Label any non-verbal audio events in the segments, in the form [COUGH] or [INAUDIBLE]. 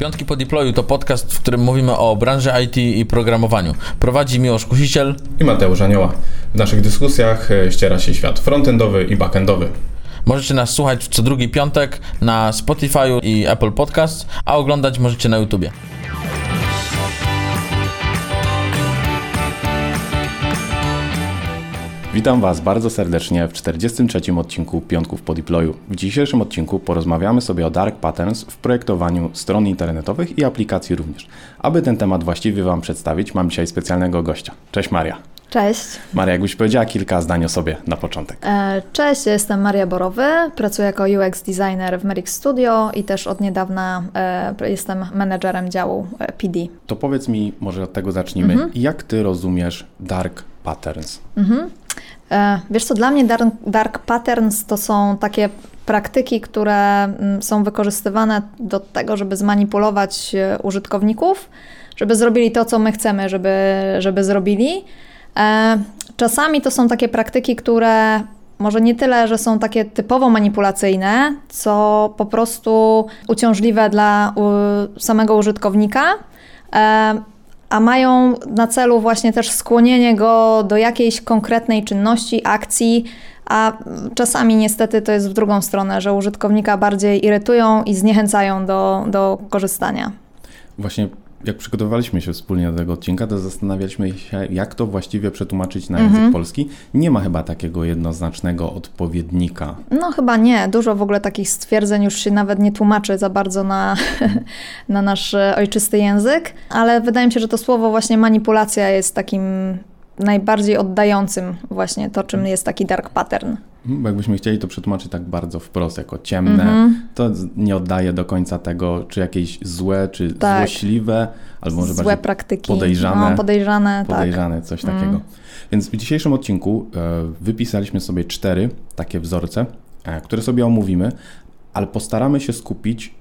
Piątki po deployu to podcast, w którym mówimy o branży IT i programowaniu. Prowadzi Miłosz Kusiciel i Mateusz Anioła. W naszych dyskusjach e, ściera się świat frontendowy i backendowy. Możecie nas słuchać co drugi piątek na Spotify i Apple Podcast, a oglądać możecie na YouTubie. Witam Was bardzo serdecznie w 43. odcinku Piątków po deployu. W dzisiejszym odcinku porozmawiamy sobie o dark patterns w projektowaniu stron internetowych i aplikacji również. Aby ten temat właściwie Wam przedstawić, mam dzisiaj specjalnego gościa. Cześć Maria. Cześć. Maria, jakbyś powiedziała kilka zdań o sobie na początek. E, cześć, jestem Maria Borowy, pracuję jako UX designer w Merrick Studio i też od niedawna e, jestem menedżerem działu e, PD. To powiedz mi, może od tego zacznijmy, mhm. jak Ty rozumiesz dark patterns? Mhm. Wiesz co, dla mnie dark, dark patterns to są takie praktyki, które mm, są wykorzystywane do tego, żeby zmanipulować użytkowników, żeby zrobili to, co my chcemy, żeby, żeby zrobili. E, czasami to są takie praktyki, które może nie tyle, że są takie typowo manipulacyjne, co po prostu uciążliwe dla samego użytkownika, e, a mają na celu właśnie też skłonienie go do jakiejś konkretnej czynności, akcji, a czasami niestety to jest w drugą stronę, że użytkownika bardziej irytują i zniechęcają do, do korzystania. Właśnie jak przygotowywaliśmy się wspólnie do tego odcinka, to zastanawialiśmy się, jak to właściwie przetłumaczyć na język mhm. polski. Nie ma chyba takiego jednoznacznego odpowiednika. No chyba nie. Dużo w ogóle takich stwierdzeń już się nawet nie tłumaczy za bardzo na, [LAUGHS] na nasz ojczysty język, ale wydaje mi się, że to słowo właśnie manipulacja jest takim najbardziej oddającym właśnie to, czym jest taki dark pattern. Mhm, jakbyśmy chcieli to przetłumaczyć tak bardzo wprost, jako ciemne, mm-hmm. to nie oddaje do końca tego, czy jakieś złe, czy tak. złośliwe, albo może złe praktyki. podejrzane. No, podejrzane, podejrzane tak. coś takiego. Mm. Więc w dzisiejszym odcinku e, wypisaliśmy sobie cztery takie wzorce, e, które sobie omówimy, ale postaramy się skupić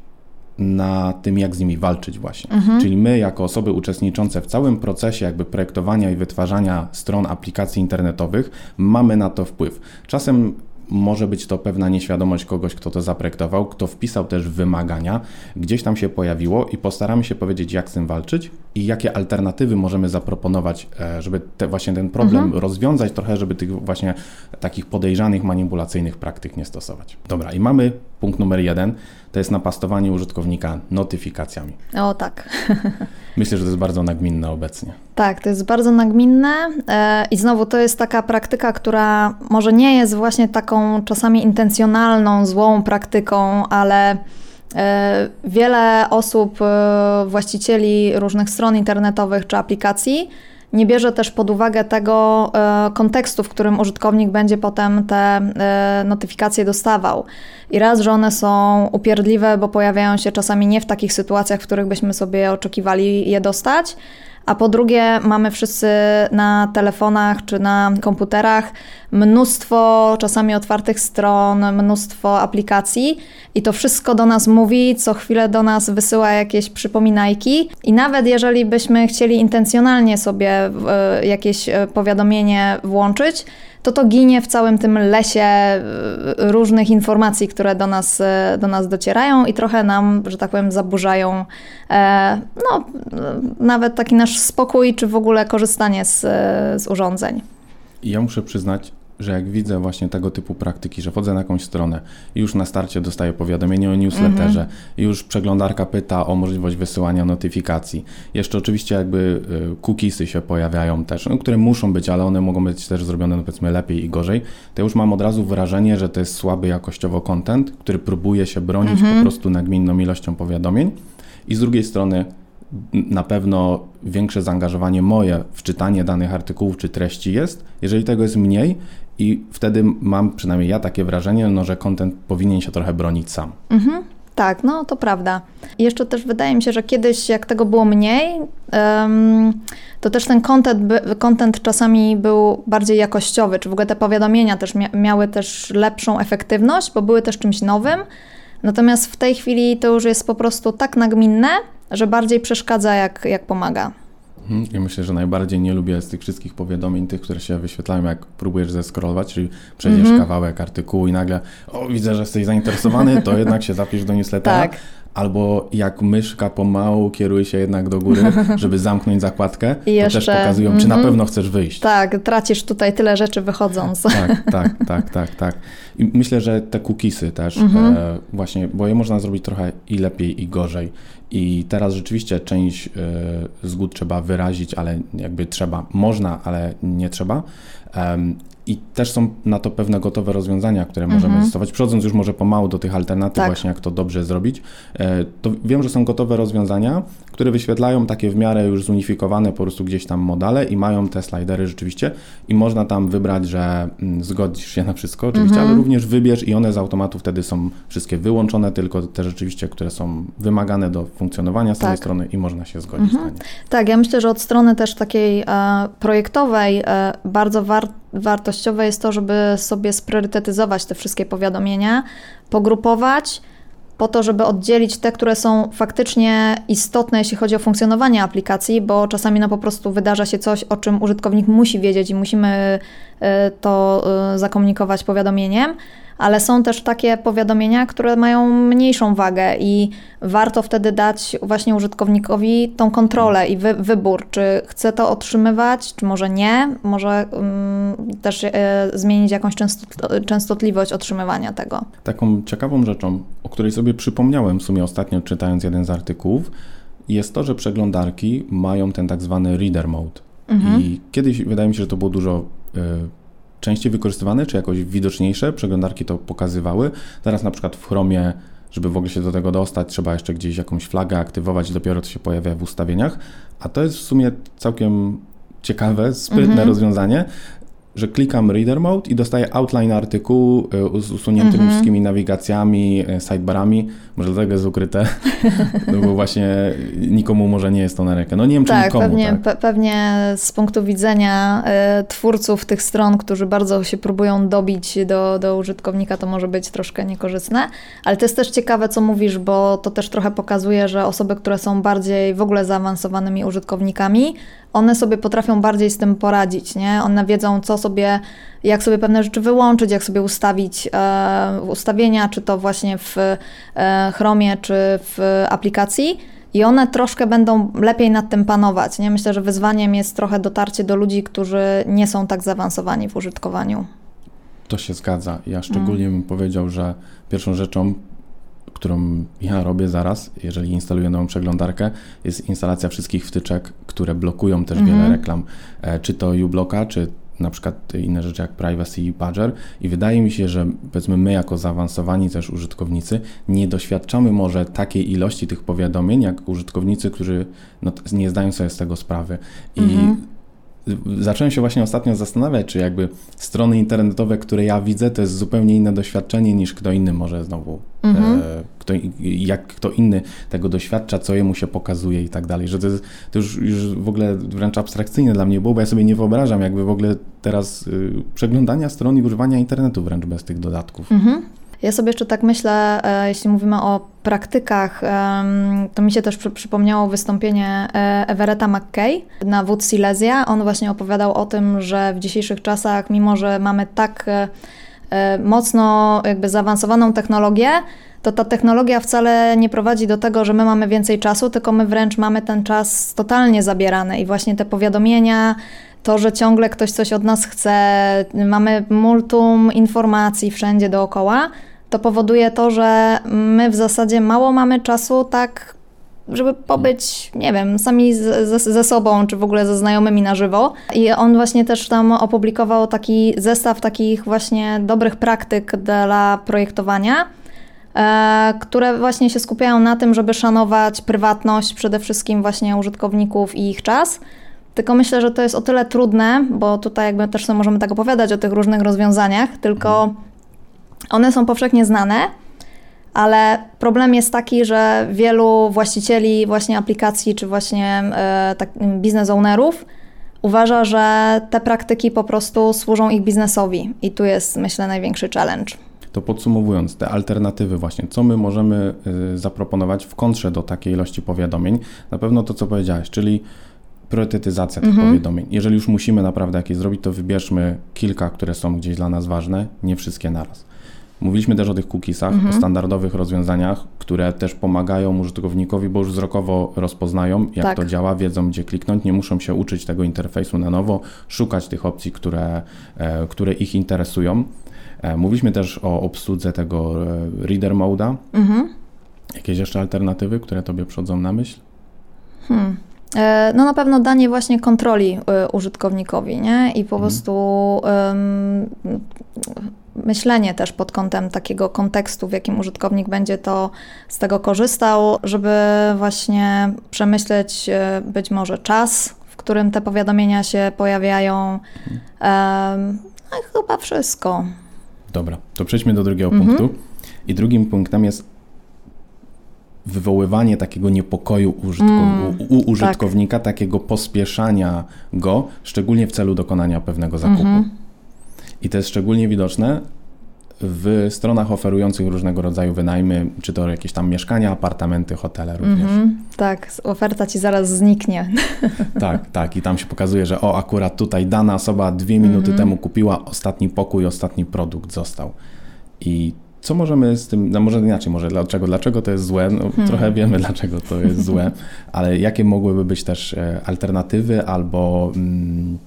na tym, jak z nimi walczyć właśnie. Mhm. Czyli my, jako osoby uczestniczące w całym procesie jakby projektowania i wytwarzania stron aplikacji internetowych, mamy na to wpływ. Czasem może być to pewna nieświadomość kogoś, kto to zaprojektował, kto wpisał też wymagania, gdzieś tam się pojawiło i postaramy się powiedzieć, jak z tym walczyć i jakie alternatywy możemy zaproponować, e, żeby te, właśnie ten problem mhm. rozwiązać trochę, żeby tych właśnie takich podejrzanych, manipulacyjnych praktyk nie stosować. Dobra, i mamy punkt numer jeden, to jest napastowanie użytkownika notyfikacjami. O tak. [LAUGHS] Myślę, że to jest bardzo nagminne obecnie. Tak, to jest bardzo nagminne e, i znowu to jest taka praktyka, która może nie jest właśnie taką czasami intencjonalną, złą praktyką, ale e, wiele osób, e, właścicieli różnych stron internetowych czy aplikacji, nie bierze też pod uwagę tego kontekstu, w którym użytkownik będzie potem te notyfikacje dostawał. I raz, że one są upierdliwe, bo pojawiają się czasami nie w takich sytuacjach, w których byśmy sobie oczekiwali je dostać, a po drugie, mamy wszyscy na telefonach czy na komputerach mnóstwo czasami otwartych stron, mnóstwo aplikacji i to wszystko do nas mówi, co chwilę do nas wysyła jakieś przypominajki. I nawet jeżeli byśmy chcieli intencjonalnie sobie e, jakieś e, powiadomienie włączyć, to to ginie w całym tym lesie e, różnych informacji, które do nas, e, do nas docierają i trochę nam, że tak powiem, zaburzają e, no, nawet taki nasz spokój, czy w ogóle korzystanie z, z urządzeń. Ja muszę przyznać, że jak widzę właśnie tego typu praktyki, że wchodzę na jakąś stronę i już na starcie dostaję powiadomienie o newsletterze, -hmm. już przeglądarka pyta o możliwość wysyłania notyfikacji. Jeszcze oczywiście jakby y, cookiesy się pojawiają też, no, które muszą być, ale one mogą być też zrobione no, powiedzmy lepiej i gorzej. To już mam od razu wrażenie, że to jest słaby jakościowo content, który próbuje się bronić -hmm. po mhm. prostu nagminną ilością powiadomień. I z drugiej strony na pewno większe zaangażowanie moje w czytanie danych artykułów czy treści jest. Jeżeli tego jest mniej, i wtedy mam przynajmniej ja takie wrażenie, no, że content powinien się trochę bronić sam. Mhm. Tak, no to prawda. Jeszcze też wydaje mi się, że kiedyś, jak tego było mniej, to też ten content, content czasami był bardziej jakościowy, czy w ogóle te powiadomienia też mia miały też lepszą efektywność, bo były też czymś nowym. Natomiast w tej chwili to już jest po prostu tak nagminne, że bardziej przeszkadza, jak, jak pomaga. Mhm. Ja myślę, że najbardziej nie lubię z tych wszystkich powiadomień, tych, które się wyświetlają, jak próbujesz zeskrolować, czyli przejdziesz Mhm. kawałek artykułu i nagle, o widzę, że jesteś zainteresowany, to jednak się zapisz do newslettera. Tak. Albo jak myszka pomału kieruje się jednak do góry, [LAUGHS] żeby zamknąć zakładkę, I to też jeszcze- pokazują, czy na mhm. pewno chcesz wyjść. Tak, tracisz tutaj tyle rzeczy wychodząc. Tak, [LAUGHS] tak, tak, tak, tak. I myślę, że te cookiesy też Mhm. e, właśnie, bo je można zrobić trochę i lepiej, i gorzej. I teraz rzeczywiście część e, zgód trzeba wyrazić, ale jakby trzeba, można, ale nie trzeba. I też są na to pewne gotowe rozwiązania, które możemy Mhm. stosować. Przechodząc już może pomału do tych alternatyw, Tak. właśnie jak to dobrze zrobić, e, to wiem, że są gotowe rozwiązania, które wyświetlają takie w miarę już zunifikowane po prostu gdzieś tam modale i mają te slidery rzeczywiście i można tam wybrać, że mm, zgodzisz się na wszystko oczywiście, Mhm. ale również wybierz i one z automatu wtedy są wszystkie wyłączone, tylko te rzeczywiście, które są wymagane do funkcjonowania z tej Tak. strony i można się zgodzić Mhm. na nie. Tak, ja myślę, że od strony też takiej e, projektowej e, bardzo war, wartościowe jest to, żeby sobie spriorytetyzować te wszystkie powiadomienia, pogrupować po to, żeby oddzielić te, które są faktycznie istotne, jeśli chodzi o funkcjonowanie aplikacji, bo czasami no po prostu wydarza się coś, o czym użytkownik musi wiedzieć i musimy e, to e, zakomunikować powiadomieniem. Ale są też takie powiadomienia, które mają mniejszą wagę i warto wtedy dać właśnie użytkownikowi tą kontrolę i wy, wybór, czy chce to otrzymywać, czy może nie, może mm, też e, zmienić jakąś częstot- częstotliwość otrzymywania tego. Taką ciekawą rzeczą, o której sobie przypomniałem w sumie ostatnio czytając jeden z artykułów, jest to, że przeglądarki mają ten tak zwany reader mode. Mhm. I kiedyś wydaje mi się, że to było dużo y, częściej wykorzystywane, czy jakoś widoczniejsze. Przeglądarki to pokazywały. Teraz na przykład w Chromie, żeby w ogóle się do tego dostać, trzeba jeszcze gdzieś jakąś flagę aktywować, dopiero to się pojawia w ustawieniach. A to jest w sumie całkiem ciekawe, sprytne Mhm. rozwiązanie, że klikam Reader Mode i dostaję outline artykułu y, z usuniętymi Mhm. wszystkimi nawigacjami, y, sidebarami. Może dlatego jest ukryte, [LAUGHS] no bo właśnie nikomu może nie jest to na rękę. No nie wiem, czy Tak, nikomu, pewnie, tak. Pe, pewnie z punktu widzenia e, twórców tych stron, którzy bardzo się próbują dobić do, do użytkownika, to może być troszkę niekorzystne. Ale to jest też ciekawe, co mówisz, bo to też trochę pokazuje, że osoby, które są bardziej w ogóle zaawansowanymi użytkownikami, one sobie potrafią bardziej z tym poradzić, nie? One wiedzą, co sobie, jak sobie pewne rzeczy wyłączyć, jak sobie ustawić e, ustawienia, czy to właśnie w e, Chromie, czy w aplikacji. I one troszkę będą lepiej nad tym panować. Nie? Myślę, że wyzwaniem jest trochę dotarcie do ludzi, którzy nie są tak zaawansowani w użytkowaniu. To się zgadza. Ja szczególnie bym powiedział, że pierwszą rzeczą, którą ja robię zaraz, jeżeli instaluję nową przeglądarkę, jest instalacja wszystkich wtyczek, które blokują też Mhm. wiele reklam. E, Czy to uBlocka, czy na przykład inne rzeczy jak Privacy i Badger. I wydaje mi się, że powiedzmy my jako zaawansowani też użytkownicy nie doświadczamy może takiej ilości tych powiadomień, jak użytkownicy, którzy no, nie zdają sobie z tego sprawy. I Mhm. Zacząłem się właśnie ostatnio zastanawiać, czy jakby strony internetowe, które ja widzę, to jest zupełnie inne doświadczenie niż kto inny może znowu, Mhm. e, kto, jak kto inny tego doświadcza, co jemu się pokazuje i tak dalej, że to, jest, to już, już w ogóle wręcz abstrakcyjne dla mnie było, bo ja sobie nie wyobrażam jakby w ogóle teraz y, przeglądania stron i używania internetu wręcz bez tych dodatków. Mhm. Ja sobie jeszcze tak myślę, e, jeśli mówimy o praktykach, to mi się też przy, przypomniało wystąpienie e, Everetta McKay na Wood Silesia. On właśnie opowiadał o tym, że w dzisiejszych czasach, mimo że mamy tak e, mocno jakby zaawansowaną technologię, to ta technologia wcale nie prowadzi do tego, że my mamy więcej czasu, tylko my wręcz mamy ten czas totalnie zabierany i właśnie te powiadomienia, to, że ciągle ktoś coś od nas chce, mamy multum informacji wszędzie dookoła, to powoduje to, że my w zasadzie mało mamy czasu tak, żeby pobyć, nie wiem, sami z- ze, sobą, czy w ogóle ze znajomymi na żywo. I on właśnie też tam opublikował taki zestaw takich właśnie dobrych praktyk dla projektowania, e, które właśnie się skupiają na tym, żeby szanować prywatność przede wszystkim właśnie użytkowników i ich czas. Tylko myślę, że to jest o tyle trudne, bo tutaj jakby też sobie możemy tak opowiadać o tych różnych rozwiązaniach, tylko one są powszechnie znane, ale problem jest taki, że wielu właścicieli właśnie aplikacji, czy właśnie e, tak, biznes ownerów uważa, że te praktyki po prostu służą ich biznesowi i tu jest myślę największy challenge. To podsumowując, te alternatywy właśnie, co my możemy y, zaproponować w kontrze do takiej ilości powiadomień, na pewno to, co powiedziałeś, czyli priorytetyzacja tych powiadomień. Jeżeli już musimy naprawdę jakieś zrobić, to wybierzmy kilka, które są gdzieś dla nas ważne, nie wszystkie naraz. Mówiliśmy też o tych cookiesach, o standardowych rozwiązaniach, które też pomagają użytkownikowi, bo już wzrokowo rozpoznają, jak Tak. to działa, wiedzą, gdzie kliknąć, nie muszą się uczyć tego interfejsu na nowo, szukać tych opcji, które, e, które ich interesują. E, Mówiliśmy też o obsłudze tego e, reader mode'a. Mhm. Jakieś jeszcze alternatywy, które Tobie przychodzą na myśl? Hmm. E, No na pewno danie właśnie kontroli y, użytkownikowi, nie? I po Mhm. prostu ym, myślenie też pod kątem takiego kontekstu, w jakim użytkownik będzie to z tego korzystał, żeby właśnie przemyśleć y, być może czas, w którym te powiadomienia się pojawiają. Em, No i chyba wszystko. Dobra, to przejdźmy do drugiego Mhm. punktu. I drugim punktem jest wywoływanie takiego niepokoju użytkow- Mm, u, u użytkownika, takiego pospieszania go, szczególnie w celu dokonania pewnego zakupu. Mhm. I to jest szczególnie widoczne w stronach oferujących różnego rodzaju wynajmy, czy to jakieś tam mieszkania, apartamenty, hotele również. Mhm. Tak, oferta ci zaraz zniknie. [LAUGHS] Tak, tak. I tam się pokazuje, że o, akurat tutaj dana osoba dwie minuty Mhm. temu kupiła ostatni pokój, ostatni produkt został. I co możemy z tym, no może inaczej, może dlaczego, dlaczego to jest złe? No, Hmm. Trochę wiemy, [LAUGHS] dlaczego to jest złe, ale jakie mogłyby być też e, alternatywy albo, mm,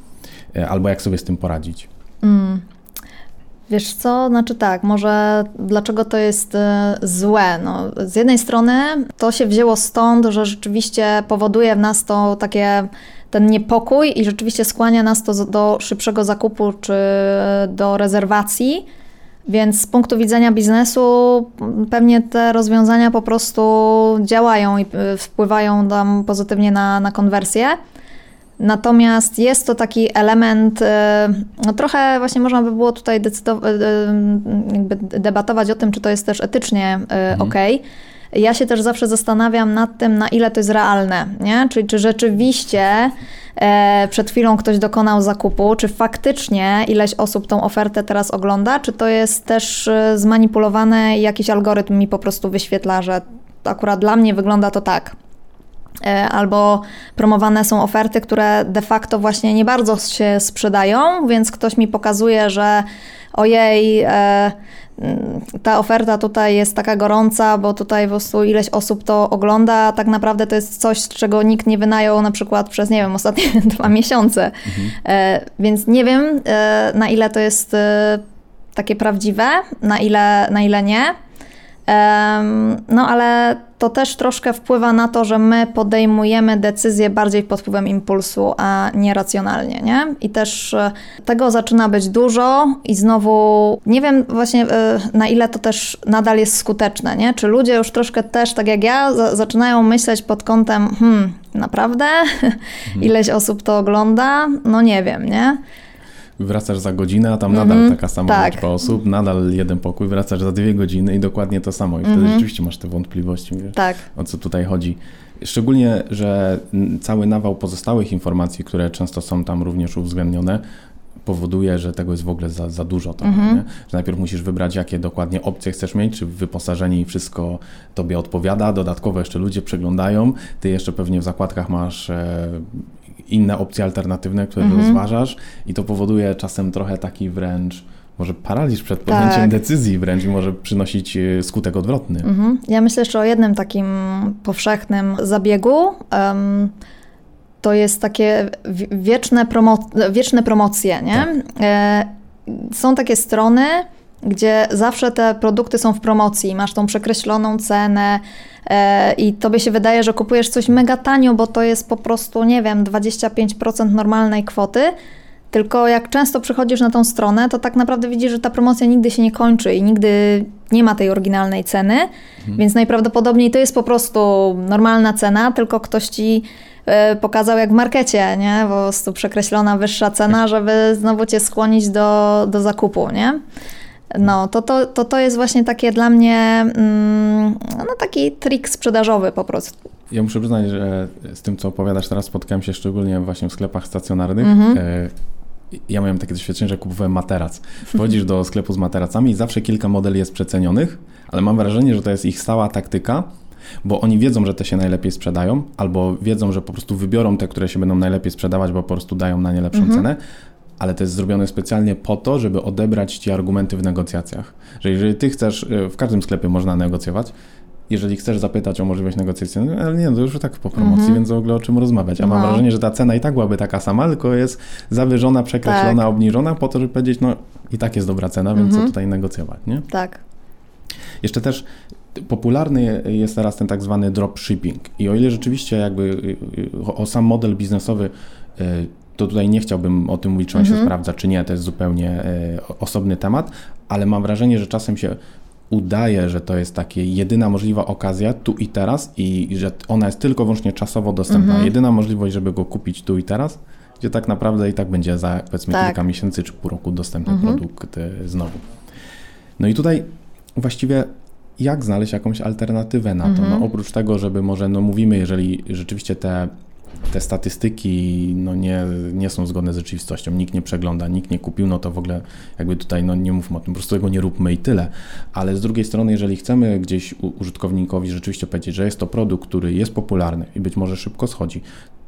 e, albo jak sobie z tym poradzić? Mm. Wiesz co, znaczy tak, może dlaczego to jest e, złe? No, z jednej strony to się wzięło stąd, że rzeczywiście powoduje w nas to takie ten niepokój i rzeczywiście skłania nas to do szybszego zakupu czy do rezerwacji. Więc z punktu widzenia biznesu pewnie te rozwiązania po prostu działają i y, wpływają tam pozytywnie na, na konwersję. Natomiast jest to taki element, e, no trochę właśnie można by było tutaj jakby debatować o tym, czy to jest też etycznie e, ok. Ja się też zawsze zastanawiam nad tym, na ile to jest realne, nie? Czyli czy rzeczywiście e, przed chwilą ktoś dokonał zakupu, czy faktycznie ileś osób tą ofertę teraz ogląda, czy to jest też e, zmanipulowane i jakiś algorytm mi po prostu wyświetla, że akurat dla mnie wygląda to tak. E, albo promowane są oferty, które de facto właśnie nie bardzo się sprzedają, więc ktoś mi pokazuje, że ojej, e, ta oferta tutaj jest taka gorąca, bo tutaj po prostu ileś osób to ogląda, a tak naprawdę to jest coś, czego nikt nie wynajął na przykład przez, nie wiem, ostatnie [LAUGHS] dwa miesiące. E, więc nie wiem, e, na ile to jest e, takie prawdziwe, na ile, na ile nie. No ale to też troszkę wpływa na to, że my podejmujemy decyzje bardziej pod wpływem impulsu, a nie racjonalnie, nie? I też e, tego zaczyna być dużo i znowu nie wiem właśnie e, na ile to też nadal jest skuteczne, nie? Czy ludzie już troszkę też, tak jak ja, za- zaczynają myśleć pod kątem, hmm, naprawdę? [LAUGHS] Ileś osób to ogląda? No nie wiem, nie? Wracasz za godzinę, a tam nadal taka sama tak. liczba osób, nadal jeden pokój, wracasz za dwie godziny i dokładnie to samo. I wtedy Mhm. rzeczywiście masz te wątpliwości, wiesz, Tak. o co tutaj chodzi. Szczególnie, że mm, cały nawał pozostałych informacji, które często są tam również uwzględnione, powoduje, że tego jest w ogóle za, za dużo. Trochę, Mhm. nie? Że najpierw musisz wybrać, jakie dokładnie opcje chcesz mieć, czy wyposażenie i wszystko tobie odpowiada. Dodatkowo jeszcze ludzie przeglądają. Ty jeszcze pewnie w zakładkach masz e, inne opcje alternatywne, które Mhm. rozważasz i to powoduje czasem trochę taki wręcz może paraliż przed Tak. podjęciem decyzji wręcz i może przynosić e, skutek odwrotny. Mhm. Ja myślę jeszcze o jednym takim powszechnym zabiegu. Em, to jest takie wi- wieczne, promo- wieczne promocje, nie? E, są takie strony, gdzie zawsze te produkty są w promocji, masz tą przekreśloną cenę e, i tobie się wydaje, że kupujesz coś mega tanio, bo to jest po prostu, nie wiem, 25% normalnej kwoty. Tylko jak często przychodzisz na tą stronę, to tak naprawdę widzisz, że ta promocja nigdy się nie kończy i nigdy nie ma tej oryginalnej ceny, więc najprawdopodobniej to jest po prostu normalna cena, tylko ktoś ci e, pokazał jak w markecie, nie? Po prostu przekreślona wyższa cena, żeby znowu cię skłonić do, do zakupu, nie? No, to, to, to, to jest właśnie takie dla mnie mm, no, taki trik sprzedażowy po prostu. Ja muszę przyznać, że z tym, co opowiadasz teraz, spotkałem się szczególnie właśnie w sklepach stacjonarnych. Mhm. E, Ja miałem takie doświadczenie, że kupowałem materac. Wchodzisz do sklepu z materacami i zawsze kilka modeli jest przecenionych, ale mam wrażenie, że to jest ich stała taktyka, Bo oni wiedzą, że te się najlepiej sprzedają, albo wiedzą, że po prostu wybiorą te, które się będą najlepiej sprzedawać, bo po prostu dają na nie lepszą Mhm. cenę, ale to jest zrobione specjalnie po to, żeby odebrać ci argumenty w negocjacjach. Że jeżeli ty chcesz, y, w każdym sklepie można negocjować, jeżeli chcesz zapytać o możliwość negocjacji, no, ale nie, to już tak po promocji, Mhm. więc w ogóle o czym rozmawiać. A mam No. wrażenie, że ta cena i tak byłaby taka sama, tylko jest zawyżona, przekreślona, Tak. obniżona po to, żeby powiedzieć, no i tak jest dobra cena, więc Mhm. co tutaj negocjować, nie? Tak. Jeszcze też popularny jest teraz ten tak zwany dropshipping i o ile rzeczywiście jakby y, y, o, o sam model biznesowy y, to tutaj nie chciałbym o tym mówić, czy on się Mhm. sprawdza, czy nie, to jest zupełnie o- osobny temat, ale mam wrażenie, że czasem się udaje, że to jest taka jedyna możliwa okazja tu i teraz i że ona jest tylko wyłącznie czasowo dostępna. Mhm. Jedyna możliwość, żeby go kupić tu i teraz, gdzie tak naprawdę i tak będzie za powiedzmy Tak. kilka miesięcy czy pół roku dostępny Mhm. produkt y, znowu. No i tutaj właściwie jak znaleźć jakąś alternatywę na to? Mhm. No oprócz tego, żeby może, no mówimy, jeżeli rzeczywiście te, te statystyki no nie, nie są zgodne z rzeczywistością, nikt nie przegląda, nikt nie kupił, no to w ogóle jakby tutaj no nie mówmy o tym, po prostu tego nie róbmy i tyle. Ale z drugiej strony, jeżeli chcemy gdzieś użytkownikowi rzeczywiście powiedzieć, że jest to produkt, który jest popularny i być może szybko schodzi,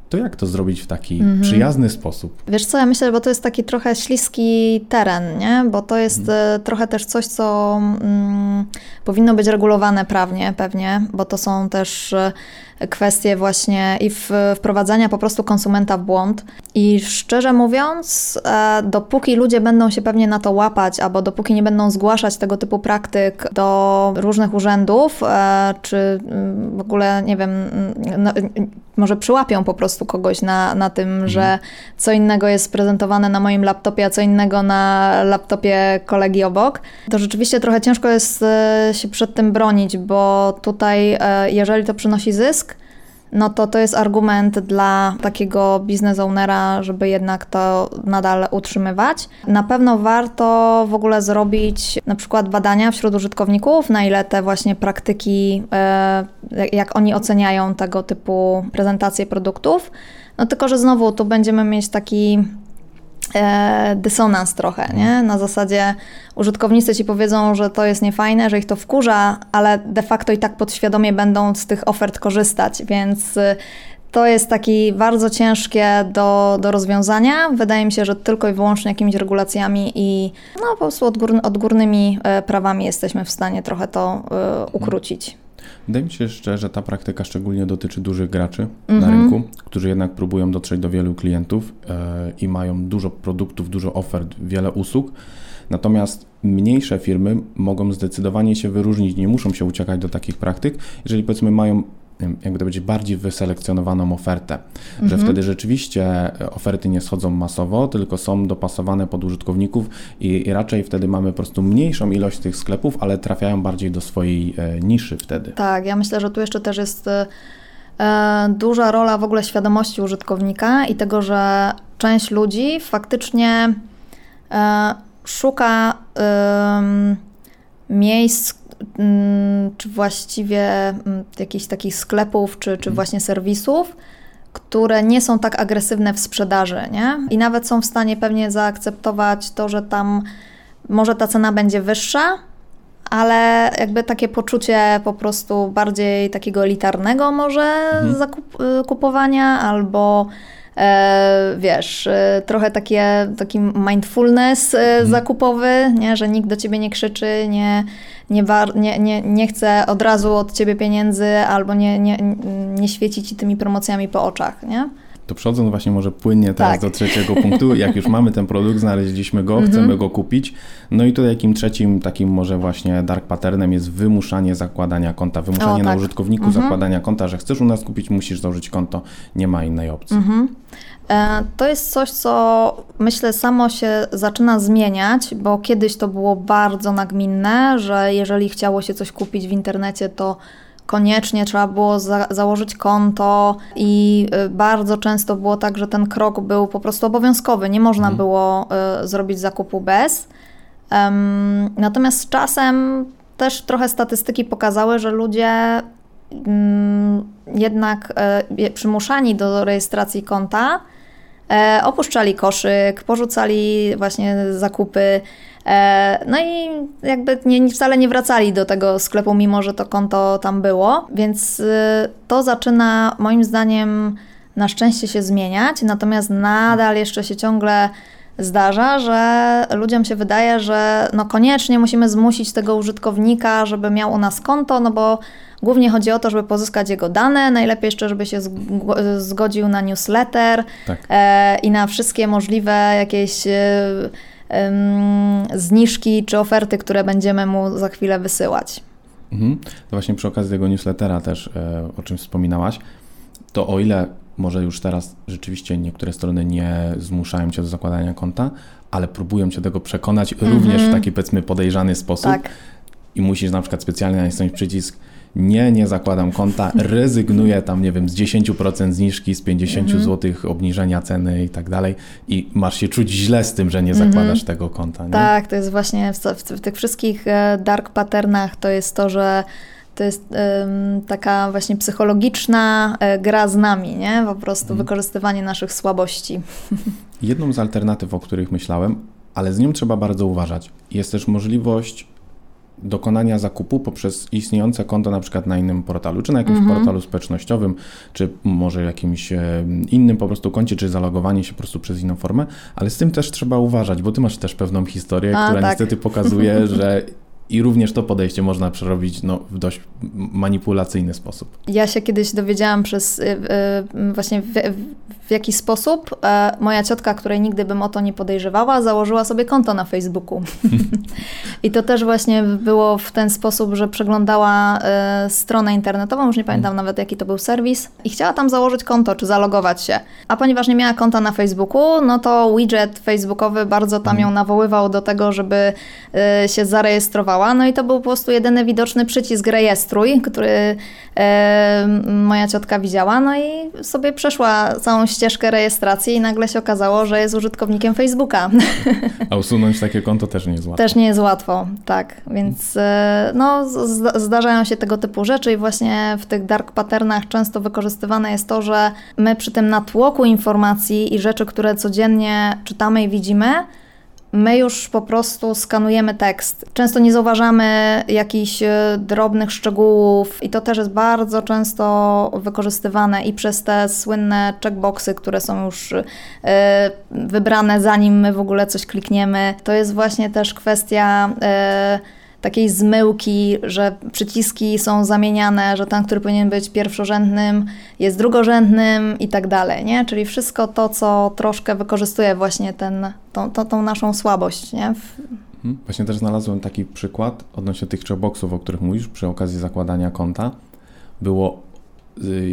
to jak to zrobić w taki Mhm. przyjazny sposób? Wiesz co, ja myślę, bo to jest taki trochę śliski teren, nie? Bo to jest e, trochę też coś, co mm, powinno być regulowane prawnie pewnie, bo to są też e, kwestie właśnie i wprowadzania po prostu konsumenta w błąd. I szczerze mówiąc, e, dopóki ludzie będą się pewnie na to łapać, albo dopóki nie będą zgłaszać tego typu praktyk do różnych urzędów, e, czy mm, w ogóle, nie wiem, mm, no, y, może przyłapią po prostu kogoś na, na tym, że co innego jest prezentowane na moim laptopie, a co innego na laptopie kolegi obok, to rzeczywiście trochę ciężko jest e, się przed tym bronić, bo tutaj, jeżeli to przynosi zysk, no to to jest argument dla takiego biznes ownera, żeby jednak to nadal utrzymywać. Na pewno warto w ogóle zrobić na przykład badania wśród użytkowników, na ile te właśnie praktyki, e, jak- oni oceniają tego typu prezentacje produktów. No tylko, że znowu tu będziemy mieć taki dysonans trochę, nie? Na zasadzie użytkownicy ci powiedzą, że to jest niefajne, że ich to wkurza, ale de facto i tak podświadomie będą z tych ofert korzystać, więc y, to jest taki bardzo ciężkie do, do rozwiązania. Wydaje mi się, że tylko i wyłącznie jakimiś regulacjami i no, po prostu odgór, odgórnymi e, prawami jesteśmy w stanie trochę to e, ukrócić. Wydaje mi się jeszcze, że ta praktyka szczególnie dotyczy dużych graczy na Mhm. rynku, którzy jednak próbują dotrzeć do wielu klientów e, i mają dużo produktów, dużo ofert, wiele usług. Natomiast mniejsze firmy mogą zdecydowanie się wyróżnić, nie muszą się uciekać do takich praktyk, jeżeli powiedzmy mają jakby to powiedzieć, bardziej wyselekcjonowaną ofertę, że wtedy rzeczywiście e, oferty nie schodzą masowo, tylko są dopasowane pod użytkowników i, i raczej wtedy mamy po prostu mniejszą ilość tych sklepów, ale trafiają bardziej do swojej e, niszy wtedy. Tak, ja myślę, że tu jeszcze też jest e, duża rola w ogóle świadomości użytkownika i tego, że część ludzi faktycznie szuka miejsc, czy właściwie mm, jakichś takich sklepów, czy, czy właśnie serwisów, które nie są tak agresywne w sprzedaży, nie? I nawet są w stanie pewnie zaakceptować to, że tam może ta cena będzie wyższa, ale jakby takie poczucie po prostu bardziej takiego elitarnego może zakup, y, kupowania albo wiesz, e, trochę takie, taki mindfulness e, zakupowy, nie? że nikt do ciebie nie krzyczy, nie, nie, nie, nie, nie chce od razu od ciebie pieniędzy albo nie, nie, nie świeci ci tymi promocjami po oczach, nie? To przechodząc właśnie może płynnie teraz Tak. do trzeciego punktu, jak już mamy ten produkt, znaleźliśmy go, chcemy go kupić. No i tutaj takim trzecim, takim może właśnie dark patternem jest wymuszanie zakładania konta, wymuszanie O, na tak. użytkowniku Mhm. zakładania konta, że chcesz u nas kupić, musisz założyć konto, nie ma innej opcji. Mhm. E, To jest coś, co myślę samo się zaczyna zmieniać, bo kiedyś to było bardzo nagminne, że jeżeli chciało się coś kupić w internecie, to koniecznie trzeba było za założyć konto i y, bardzo często było tak, że ten krok był po prostu obowiązkowy, nie można było y, zrobić zakupu bez. Em, natomiast z czasem też trochę statystyki pokazały, że ludzie mm, jednak je- przymuszani do rejestracji konta e, opuszczali koszyk, porzucali właśnie zakupy no i jakby nie, wcale nie wracali do tego sklepu, mimo że to konto tam było, więc y, to zaczyna moim zdaniem na szczęście się zmieniać, natomiast nadal jeszcze się ciągle zdarza, że ludziom się wydaje, że no koniecznie musimy zmusić tego użytkownika, żeby miał u nas konto, no bo głównie chodzi o to, żeby pozyskać jego dane, najlepiej jeszcze, żeby się zgodził na newsletter tak. e, i na wszystkie możliwe jakieś e, e, zniżki czy oferty, które będziemy mu za chwilę wysyłać. Mhm. To właśnie przy okazji tego newslettera też, e, o czym wspominałaś, to o ile może już teraz rzeczywiście niektóre strony nie zmuszają cię do zakładania konta, ale próbują cię tego przekonać -hmm. również w taki powiedzmy podejrzany sposób. Tak. I musisz na przykład specjalnie nacisnąć przycisk nie, nie zakładam konta, rezygnuję tam, nie wiem, z 10% zniżki, z 50 mm -hmm. zł obniżenia ceny i tak dalej i masz się czuć źle z tym, że nie mhm. zakładasz -hmm. tego konta. Nie? Tak, to jest właśnie w, w, w tych wszystkich e, dark patternach to jest to, że to jest um, taka właśnie psychologiczna e, gra z nami, nie? Po prostu mhm. wykorzystywanie naszych słabości. [LAUGHS] Jedną z alternatyw, o których myślałem, ale z nią trzeba bardzo uważać, jest też możliwość dokonania zakupu poprzez istniejące konto na przykład na innym portalu, czy na jakimś mhm. portalu społecznościowym, czy może jakimś innym po prostu koncie, czy zalogowanie się po prostu przez inną formę, ale z tym też trzeba uważać, bo ty masz też pewną historię, A, która tak. niestety pokazuje, [LAUGHS] że i również to podejście można przerobić no, w dość manipulacyjny sposób. Ja się kiedyś dowiedziałam przez y, y, właśnie w, w jaki sposób e, moja ciotka, której nigdy bym o to nie podejrzewała, założyła sobie konto na Facebooku. [LAUGHS] I to też właśnie było w ten sposób, że przeglądała e, stronę internetową, już nie pamiętam hmm. nawet jaki to był serwis, i chciała tam założyć konto czy zalogować się. A ponieważ nie miała konta na Facebooku, no to widget facebookowy bardzo tam ją hmm. nawoływał do tego, żeby e, się zarejestrowała. No i to był po prostu jedyny widoczny przycisk rejestruj, który moja ciotka widziała, no i sobie przeszła całą ścieżkę rejestracji i nagle się okazało, że jest użytkownikiem Facebooka. [LAUGHS] A usunąć takie konto też nie jest łatwo. Też nie jest łatwo, tak. Więc e, no, zdarzają się tego typu rzeczy i właśnie w tych dark patternach często wykorzystywane jest to, że my przy tym natłoku informacji i rzeczy, które codziennie czytamy i widzimy, my już po prostu skanujemy tekst. Często nie zauważamy jakichś e, drobnych szczegółów i to też jest bardzo często wykorzystywane i przez te słynne checkboxy, które są już e, wybrane zanim my w ogóle coś klikniemy. To jest właśnie też kwestia e, takiej zmyłki, że przyciski są zamieniane, że ten, który powinien być pierwszorzędnym, jest drugorzędnym i tak dalej, nie? Czyli wszystko to, co troszkę wykorzystuje właśnie ten, tą, tą, tą naszą słabość, nie? Mhm. Właśnie też znalazłem taki przykład odnośnie tych checkboxów, o których mówisz, przy okazji zakładania konta. Było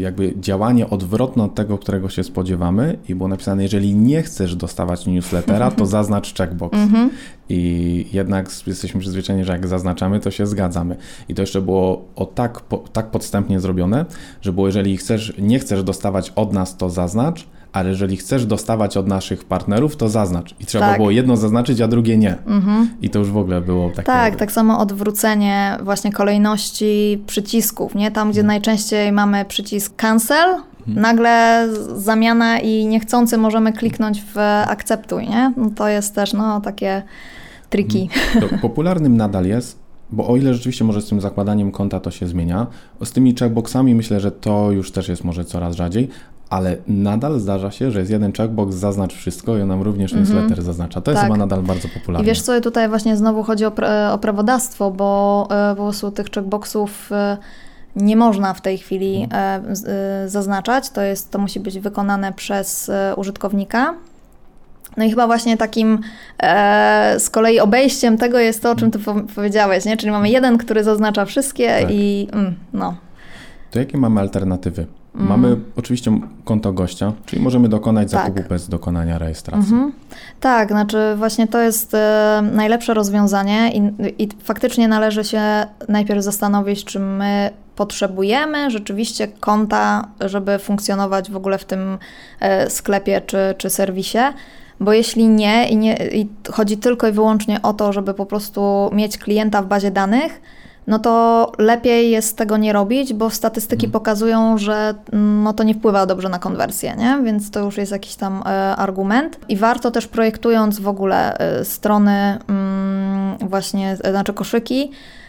jakby działanie odwrotne od tego, którego się spodziewamy i było napisane, jeżeli nie chcesz dostawać newslettera, to [LAUGHS] zaznacz checkbox. Mhm. I jednak jesteśmy przyzwyczajeni, że jak zaznaczamy, to się zgadzamy. I to jeszcze było o tak, po, tak podstępnie zrobione, że było, jeżeli chcesz, nie chcesz dostawać od nas, to zaznacz, ale jeżeli chcesz dostawać od naszych partnerów, to zaznacz. I trzeba tak. było jedno zaznaczyć, a drugie nie. Mhm. I to już w ogóle było takie... Tak, tak samo odwrócenie właśnie kolejności przycisków, nie? Tam, gdzie mhm. najczęściej mamy przycisk cancel, mhm. nagle zamiana i niechcący możemy kliknąć w akceptuj, nie? No to jest też, no, takie triki. Mhm. To popularnym nadal jest, bo o ile rzeczywiście może z tym zakładaniem konta to się zmienia, z tymi checkboxami myślę, że to już też jest może coraz rzadziej, ale nadal zdarza się, że jest jeden checkbox, zaznacz wszystko i on nam również mm -hmm. newsletter zaznacza. To jest tak. chyba nadal bardzo popularne. I wiesz co, tutaj właśnie znowu chodzi o, o prawodawstwo, bo e, po prostu tych checkboxów e, nie można w tej chwili mhm. e, zaznaczać. To, jest, to musi być wykonane przez użytkownika. No i chyba właśnie takim e, z kolei obejściem tego jest to, o czym ty powiedziałeś, nie? Czyli mamy jeden, który zaznacza wszystkie tak. i mm, no. To jakie mamy alternatywy? Mm. Mamy oczywiście konto gościa, czyli możemy dokonać tak. zakupu bez dokonania rejestracji. -hmm. Tak, znaczy właśnie to jest e, najlepsze rozwiązanie i, i faktycznie należy się najpierw zastanowić, czy my potrzebujemy rzeczywiście konta, żeby funkcjonować w ogóle w tym e, sklepie czy, czy serwisie. Bo jeśli nie i, nie i chodzi tylko i wyłącznie o to, żeby po prostu mieć klienta w bazie danych, no to lepiej jest tego nie robić, bo statystyki hmm. pokazują, że mm, no to nie wpływa dobrze na konwersję, nie? więc to już jest jakiś tam e, argument. I warto też projektując w ogóle e, strony. Mm, właśnie, znaczy koszyki, e,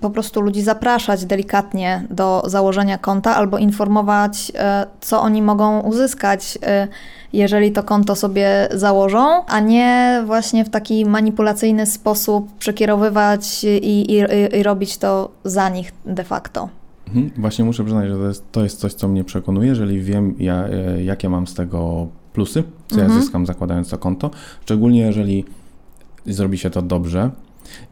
po prostu ludzi zapraszać delikatnie do założenia konta albo informować, e, co oni mogą uzyskać, e, jeżeli to konto sobie założą, a nie właśnie w taki manipulacyjny sposób przekierowywać i, i, i robić to za nich de facto. Mhm. Właśnie muszę przyznać, że to jest, to jest coś, co mnie przekonuje, jeżeli wiem, ja, jakie mam z tego plusy, co mhm. ja zyskam zakładając to konto, szczególnie jeżeli zrobi się to dobrze,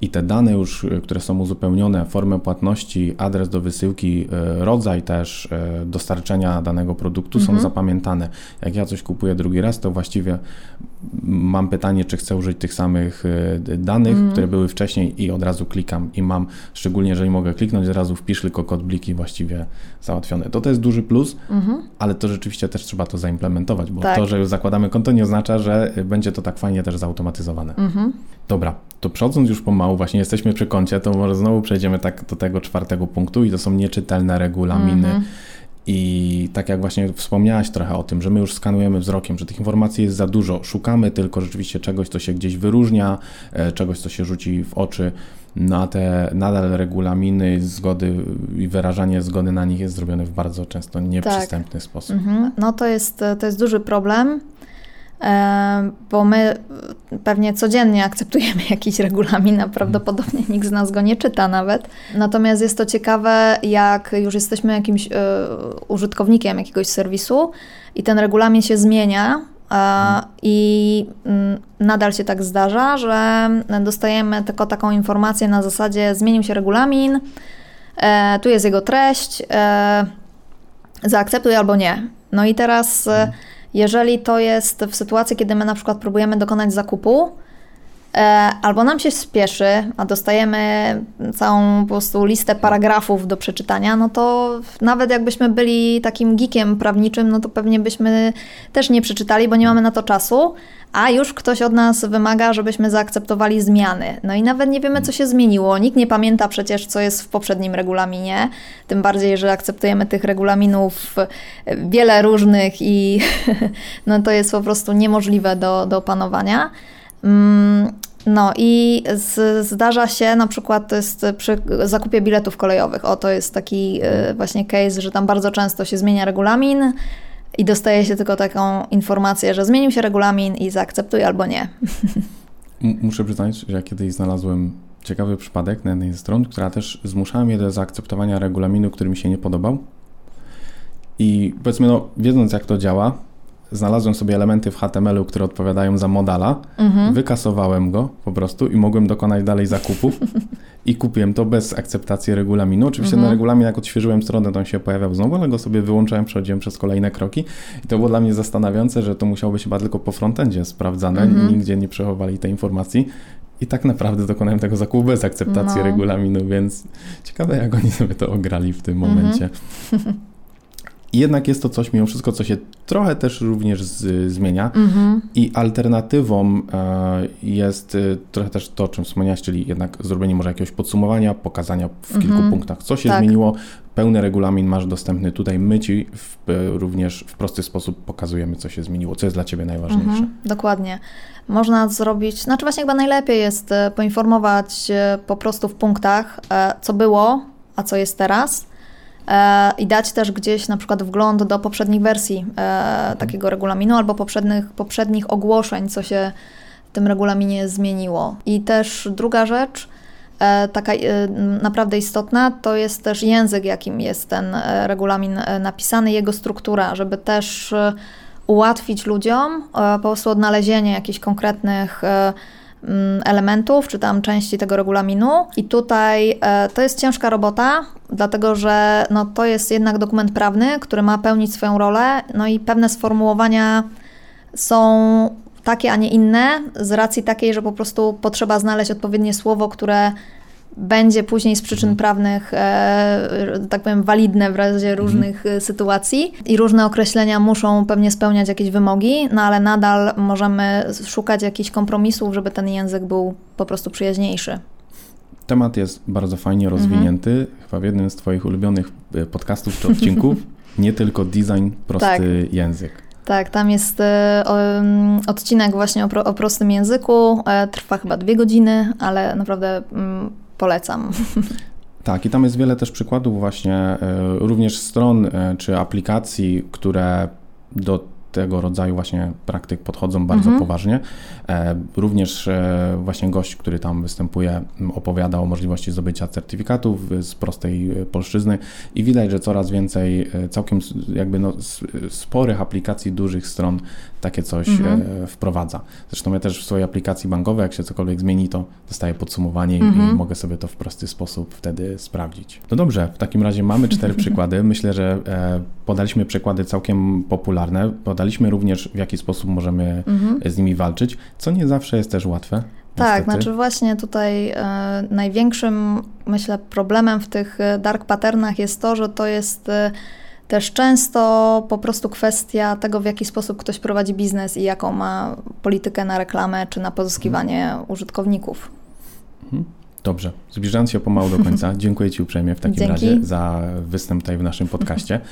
i te dane już, e, które są uzupełnione, formę płatności, adres do wysyłki, e, rodzaj też e, dostarczenia danego produktu mhm. są zapamiętane. Jak ja coś kupuję drugi raz, to właściwie mam pytanie, czy chcę użyć tych samych danych, mhm. które były wcześniej i od razu klikam i mam, szczególnie jeżeli mogę kliknąć, od razu wpisz tylko kod bliki właściwie załatwione. To to jest duży plus, mhm. ale to rzeczywiście też trzeba to zaimplementować, bo tak. to, że już zakładamy konto nie oznacza, że będzie to tak fajnie też zautomatyzowane. Mhm. Dobra, to przechodząc już pomału, właśnie jesteśmy przy koncie, to może znowu przejdziemy tak do tego czwartego punktu i to są nieczytelne regulaminy. Mm -hmm. I tak jak właśnie wspomniałaś trochę o tym, że my już skanujemy wzrokiem, że tych informacji jest za dużo, szukamy tylko rzeczywiście czegoś, co się gdzieś wyróżnia, e, czegoś, co się rzuci w oczy, no a te nadal regulaminy, zgody i wyrażanie zgody na nich jest zrobione w bardzo często nieprzystępny tak. sposób. Mhm. No to jest, to jest duży problem bo my pewnie codziennie akceptujemy [LAUGHS] jakiś regulamin, a prawdopodobnie nikt z nas go nie czyta nawet. Natomiast jest to ciekawe, jak już jesteśmy jakimś e, użytkownikiem jakiegoś serwisu i ten regulamin się zmienia. I mm, nadal się tak zdarza, że dostajemy tylko taką informację na zasadzie zmienił się regulamin, e, tu jest jego treść, e, zaakceptuj albo nie. No i teraz jeżeli to jest w sytuacji, kiedy my na przykład próbujemy dokonać zakupu, albo nam się spieszy, a dostajemy całą po prostu listę paragrafów do przeczytania, no to nawet jakbyśmy byli takim geekiem prawniczym, no to pewnie byśmy też nie przeczytali, bo nie mamy na to czasu a już ktoś od nas wymaga, żebyśmy zaakceptowali zmiany. No i nawet nie wiemy, co się zmieniło. Nikt nie pamięta przecież, co jest w poprzednim regulaminie, tym bardziej, że akceptujemy tych regulaminów wiele różnych i [LAUGHS] no to jest po prostu niemożliwe do, do opanowania. Mm, no i z, zdarza się na przykład to jest przy zakupie biletów kolejowych. O, to jest taki y, właśnie case, że tam bardzo często się zmienia regulamin, i dostaje się tylko taką informację, że zmienił się regulamin i zaakceptuj albo nie. [LAUGHS] Muszę przyznać, że ja kiedyś znalazłem ciekawy przypadek na jednej z stron, która też zmuszała mnie do zaakceptowania regulaminu, który mi się nie podobał. I powiedzmy, no, wiedząc jak to działa, znalazłem sobie elementy w HTML-u, które odpowiadają za modala, mhm. wykasowałem go po prostu i mogłem dokonać dalej zakupów i kupiłem to bez akceptacji regulaminu. Oczywiście mhm. na regulamin, jak odświeżyłem stronę, to on się pojawiał znowu, ale go sobie wyłączałem, przechodziłem przez kolejne kroki i to było dla mnie zastanawiające, że to musiało być chyba tylko po frontendzie sprawdzane, mhm. nigdzie nie przechowali tej informacji. I tak naprawdę dokonałem tego zakupu bez akceptacji no. regulaminu, więc ciekawe, jak oni sobie to ograli w tym momencie. [LAUGHS] Jednak jest to coś mimo wszystko, co się trochę też również z, zmienia. Mm-hmm. I alternatywą e, jest e, trochę też to, o czym wspomniałaś, czyli jednak zrobienie może jakiegoś podsumowania, pokazania w kilku punktach, co się tak. zmieniło. Pełny regulamin masz dostępny tutaj. My ci w, e, również w prosty sposób pokazujemy, co się zmieniło, co jest dla ciebie najważniejsze. Mm-hmm. Dokładnie. Można zrobić, znaczy właśnie chyba najlepiej jest e, poinformować po prostu w punktach, co było, a co jest teraz i dać też gdzieś na przykład wgląd do poprzednich wersji e, takiego regulaminu albo poprzednich, poprzednich ogłoszeń, co się w tym regulaminie zmieniło. I też druga rzecz, e, taka naprawdę istotna, to jest też język, jakim jest ten regulamin napisany, jego struktura, żeby też ułatwić ludziom po prostu odnalezienie jakichś konkretnych elementów, czy tam części tego regulaminu. I tutaj e, to jest ciężka robota, dlatego że no, to jest jednak dokument prawny, który ma pełnić swoją rolę, no i pewne sformułowania są takie, a nie inne, z racji takiej, że po prostu potrzeba znaleźć odpowiednie słowo, które będzie później z przyczyn prawnych, e, tak powiem, walidne w razie różnych mhm. sytuacji i różne określenia muszą pewnie spełniać jakieś wymogi, no ale nadal możemy szukać jakichś kompromisów, żeby ten język był po prostu przyjaźniejszy. Temat jest bardzo fajnie mhm. rozwinięty, mhm. chyba w jednym z Twoich ulubionych e, podcastów czy odcinków. [LAUGHS] Nie tylko design, prosty tak. język. Tak, tam jest e, mm, odcinek właśnie o, pro, o prostym języku. E, trwa chyba dwie godziny, ale naprawdę mm, polecam. [LAUGHS] Tak, i tam jest wiele też przykładów właśnie e, również stron e, czy aplikacji, które do tego rodzaju właśnie praktyk podchodzą bardzo Mhm. poważnie. E, Również właśnie gość, który tam występuje, opowiada o możliwości zdobycia certyfikatów z prostej polszczyzny i widać, że coraz więcej całkiem jakby no, sporych aplikacji dużych stron takie coś Mhm. e, wprowadza. Zresztą ja też w swojej aplikacji bankowej, jak się cokolwiek zmieni, to dostaję podsumowanie i- i Mhm. mogę sobie to w prosty sposób wtedy sprawdzić. No dobrze, w takim razie mamy cztery [LAUGHS] przykłady. Myślę, że e, podaliśmy przykłady całkiem popularne. Podaliśmy również, w jaki sposób możemy Mhm. z nimi walczyć, co nie zawsze jest też łatwe. Tak, niestety. znaczy właśnie tutaj e, największym, myślę, problemem w tych dark patternach jest to, że to jest też często po prostu kwestia tego, w jaki sposób ktoś prowadzi biznes i jaką ma politykę na reklamę czy na pozyskiwanie użytkowników. Dobrze, zbliżając się pomału do końca, [LAUGHS] dziękuję Ci uprzejmie w takim Dzięki. razie za występ tutaj w naszym podcaście. [LAUGHS]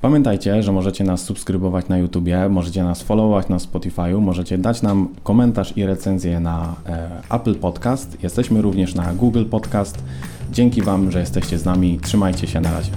Pamiętajcie, że możecie nas subskrybować na YouTubie, możecie nas followować na Spotify'u, możecie dać nam komentarz i recenzję na e, Apple Podcast. Jesteśmy również na Google Podcast. Dzięki Wam, że jesteście z nami. Trzymajcie się na razie.